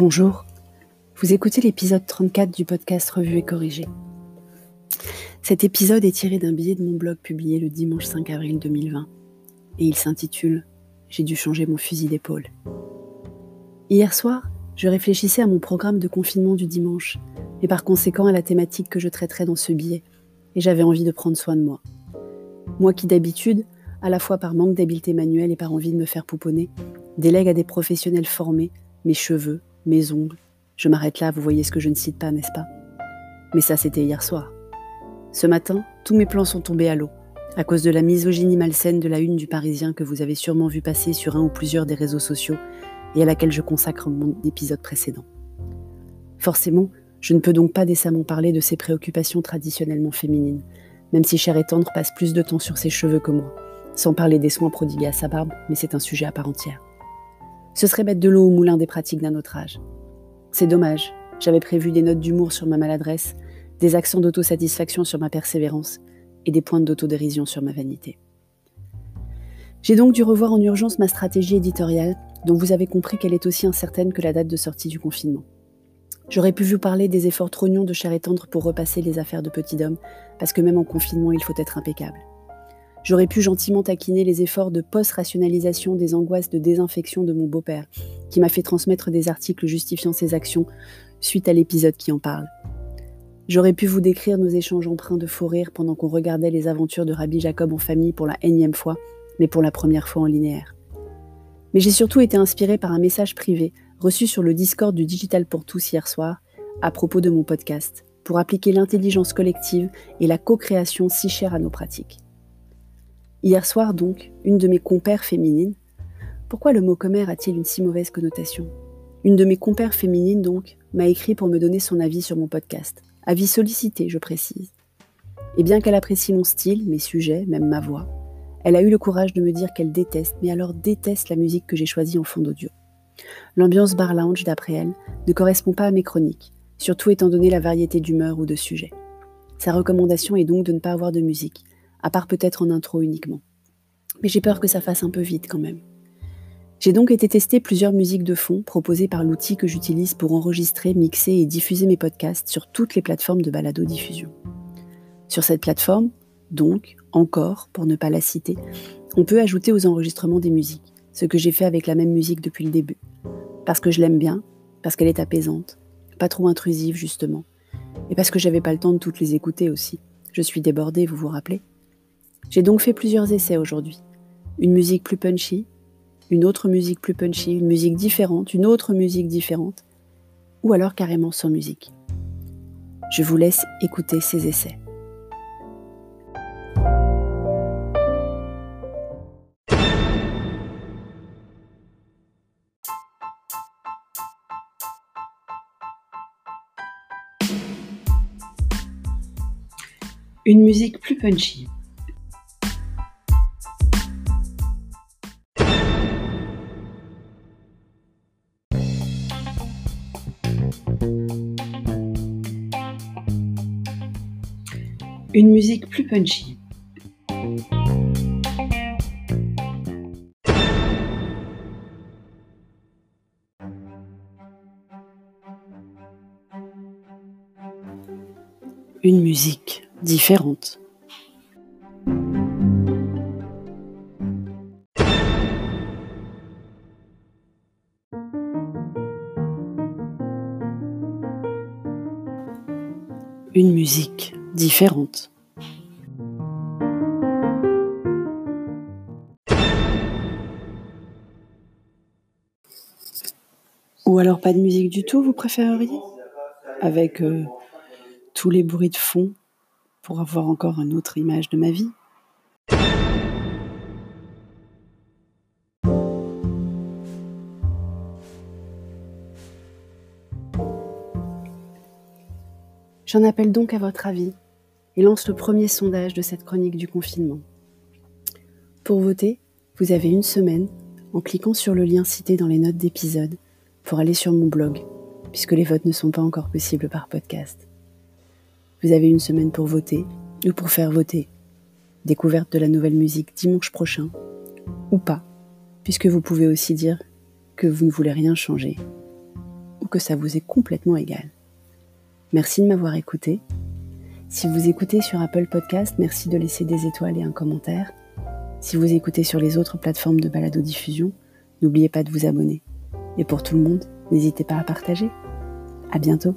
Bonjour, vous écoutez l'épisode 34 du podcast Revue et Corrigé. Cet épisode est tiré d'un billet de mon blog publié le dimanche 5 avril 2020 et il s'intitule J'ai dû changer mon fusil d'épaule. Hier soir, je réfléchissais à mon programme de confinement du dimanche et par conséquent à la thématique que je traiterais dans ce billet et j'avais envie de prendre soin de moi. Moi qui d'habitude, à la fois par manque d'habileté manuelle et par envie de me faire pouponner, délègue à des professionnels formés mes cheveux, mes ongles. Je m'arrête là, vous voyez ce que je ne cite pas, n'est-ce pas? Mais ça, c'était hier soir. Ce matin, tous mes plans sont tombés à l'eau, à cause de la misogynie malsaine de la une du Parisien que vous avez sûrement vu passer sur un ou plusieurs des réseaux sociaux et à laquelle je consacre mon épisode précédent. Forcément, je ne peux donc pas décemment parler de ces préoccupations traditionnellement féminines, même si Cher et Tendre passe plus de temps sur ses cheveux que moi, sans parler des soins prodigués à sa barbe, mais c'est un sujet à part entière. Ce serait mettre de l'eau au moulin des pratiques d'un autre âge. C'est dommage, j'avais prévu des notes d'humour sur ma maladresse, des accents d'autosatisfaction sur ma persévérance et des points d'autodérision sur ma vanité. J'ai donc dû revoir en urgence ma stratégie éditoriale, dont vous avez compris qu'elle est aussi incertaine que la date de sortie du confinement. J'aurais pu vous parler des efforts trognons de chair et tendre pour repasser les affaires de petit homme, parce que même en confinement, il faut être impeccable. J'aurais pu gentiment taquiner les efforts de post-rationalisation des angoisses de désinfection de mon beau-père, qui m'a fait transmettre des articles justifiant ses actions suite à l'épisode qui en parle. J'aurais pu vous décrire nos échanges empreints de faux rire pendant qu'on regardait les aventures de Rabbi Jacob en famille pour la énième fois, mais pour la première fois en linéaire. Mais j'ai surtout été inspirée par un message privé reçu sur le Discord du Digital pour tous hier soir à propos de mon podcast, pour appliquer l'intelligence collective et la co-création si chère à nos pratiques. Hier soir donc, une de mes compères féminines. Pourquoi le mot commère a-t-il une si mauvaise connotation? Une de mes compères féminines donc m'a écrit pour me donner son avis sur mon podcast. Avis sollicité, je précise. Et bien qu'elle apprécie mon style, mes sujets, même ma voix, elle a eu le courage de me dire qu'elle déteste, mais alors déteste la musique que j'ai choisie en fond d'audio. L'ambiance bar lounge, d'après elle, ne correspond pas à mes chroniques, surtout étant donné la variété d'humeur ou de sujets. Sa recommandation est donc de ne pas avoir de musique, à part peut-être en intro uniquement. Mais j'ai peur que ça fasse un peu vite quand même. J'ai donc été tester plusieurs musiques de fond proposées par l'outil que j'utilise pour enregistrer, mixer et diffuser mes podcasts sur toutes les plateformes de balado-diffusion. Sur cette plateforme, donc, encore, pour ne pas la citer, on peut ajouter aux enregistrements des musiques, ce que j'ai fait avec la même musique depuis le début. Parce que je l'aime bien, parce qu'elle est apaisante, pas trop intrusive justement, et parce que j'avais pas le temps de toutes les écouter aussi. Je suis débordée, vous vous rappelez j'ai donc fait plusieurs essais aujourd'hui. Une musique plus punchy, une autre musique plus punchy, une musique différente, une autre musique différente, ou alors carrément sans musique. Je vous laisse écouter ces essais. Une musique plus punchy. Une musique plus punchy. Une musique différente. Une musique différente. Ou alors pas de musique du tout, vous préféreriez? Avec euh, tous les bruits de fond pour avoir encore une autre image de ma vie? J'en appelle donc à votre avis et lance le premier sondage de cette chronique du confinement. Pour voter, vous avez une semaine en cliquant sur le lien cité dans les notes d'épisode pour aller sur mon blog, puisque les votes ne sont pas encore possibles par podcast. Vous avez une semaine pour voter ou pour faire voter. Découverte de la nouvelle musique dimanche prochain, ou pas, puisque vous pouvez aussi dire que vous ne voulez rien changer, ou que ça vous est complètement égal. Merci de m'avoir écouté. Si vous écoutez sur Apple Podcast, merci de laisser des étoiles et un commentaire. Si vous écoutez sur les autres plateformes de balado-diffusion, n'oubliez pas de vous abonner. Et pour tout le monde, n'hésitez pas à partager. À bientôt.